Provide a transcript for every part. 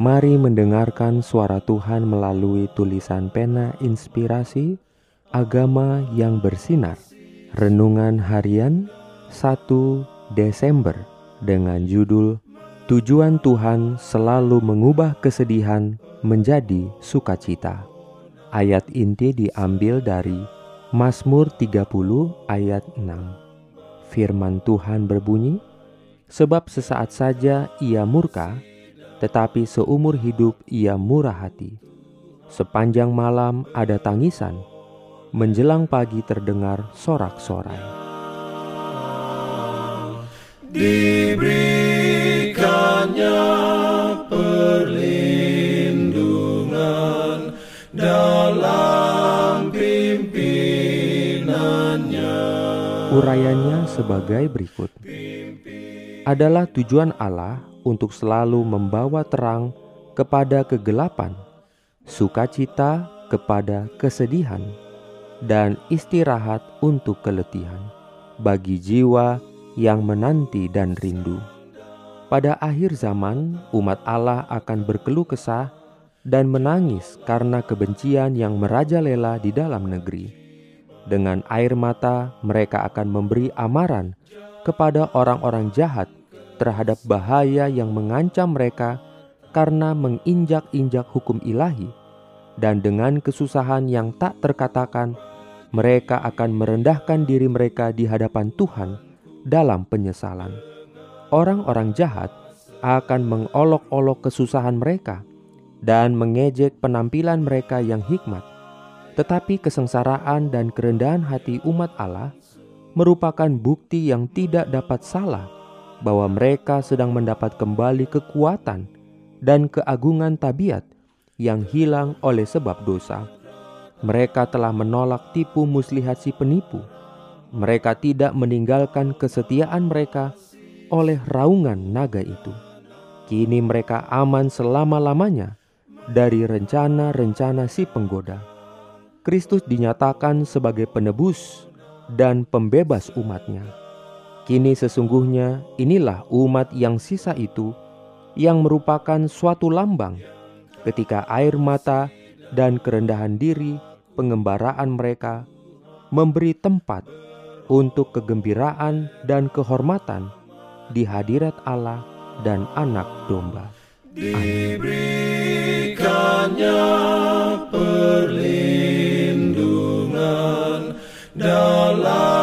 Mari mendengarkan suara Tuhan melalui tulisan pena inspirasi agama yang bersinar. Renungan harian 1 Desember dengan judul Tujuan Tuhan selalu mengubah kesedihan menjadi sukacita. Ayat inti diambil dari Mazmur 30 ayat 6. Firman Tuhan berbunyi, Sebab sesaat saja ia murka, tetapi seumur hidup ia murah hati. Sepanjang malam ada tangisan, menjelang pagi terdengar sorak-sorai. Diberikannya perlindungan dalam pimpinannya. Urayanya sebagai berikut. Adalah tujuan Allah untuk selalu membawa terang kepada kegelapan, sukacita kepada kesedihan, dan istirahat untuk keletihan bagi jiwa yang menanti dan rindu. Pada akhir zaman, umat Allah akan berkeluh kesah dan menangis karena kebencian yang merajalela di dalam negeri. Dengan air mata, mereka akan memberi amaran kepada orang-orang jahat terhadap bahaya yang mengancam mereka karena menginjak-injak hukum ilahi, dan dengan kesusahan yang tak terkatakan, mereka akan merendahkan diri mereka di hadapan Tuhan dalam penyesalan. Orang-orang jahat akan mengolok-olok kesusahan mereka dan mengejek penampilan mereka yang hikmat. Tetapi kesengsaraan dan kerendahan hati umat Allah merupakan bukti yang tidak dapat salah bahwa mereka sedang mendapat kembali kekuatan dan keagungan tabiat yang hilang oleh sebab dosa. Mereka telah menolak tipu muslihat si penipu. Mereka tidak meninggalkan kesetiaan mereka oleh raungan naga itu. Kini mereka aman selama-lamanya dari rencana-rencana si penggoda. Kristus dinyatakan sebagai penebus dan pembebas umatnya Kini sesungguhnya inilah umat yang sisa itu yang merupakan suatu lambang ketika air mata dan kerendahan diri pengembaraan mereka memberi tempat untuk kegembiraan dan kehormatan di hadirat Allah dan anak domba. Diberikannya perlindungan dalam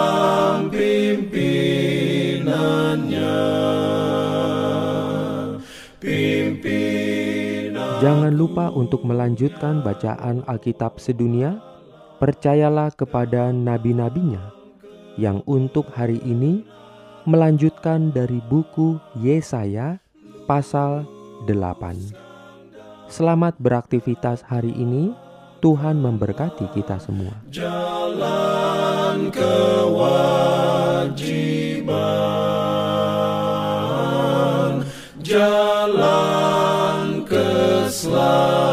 Jangan lupa untuk melanjutkan bacaan Alkitab sedunia. Percayalah kepada nabi-nabinya yang untuk hari ini melanjutkan dari buku Yesaya pasal 8. Selamat beraktivitas hari ini. Tuhan memberkati kita semua. Jalan jalan keselamatan.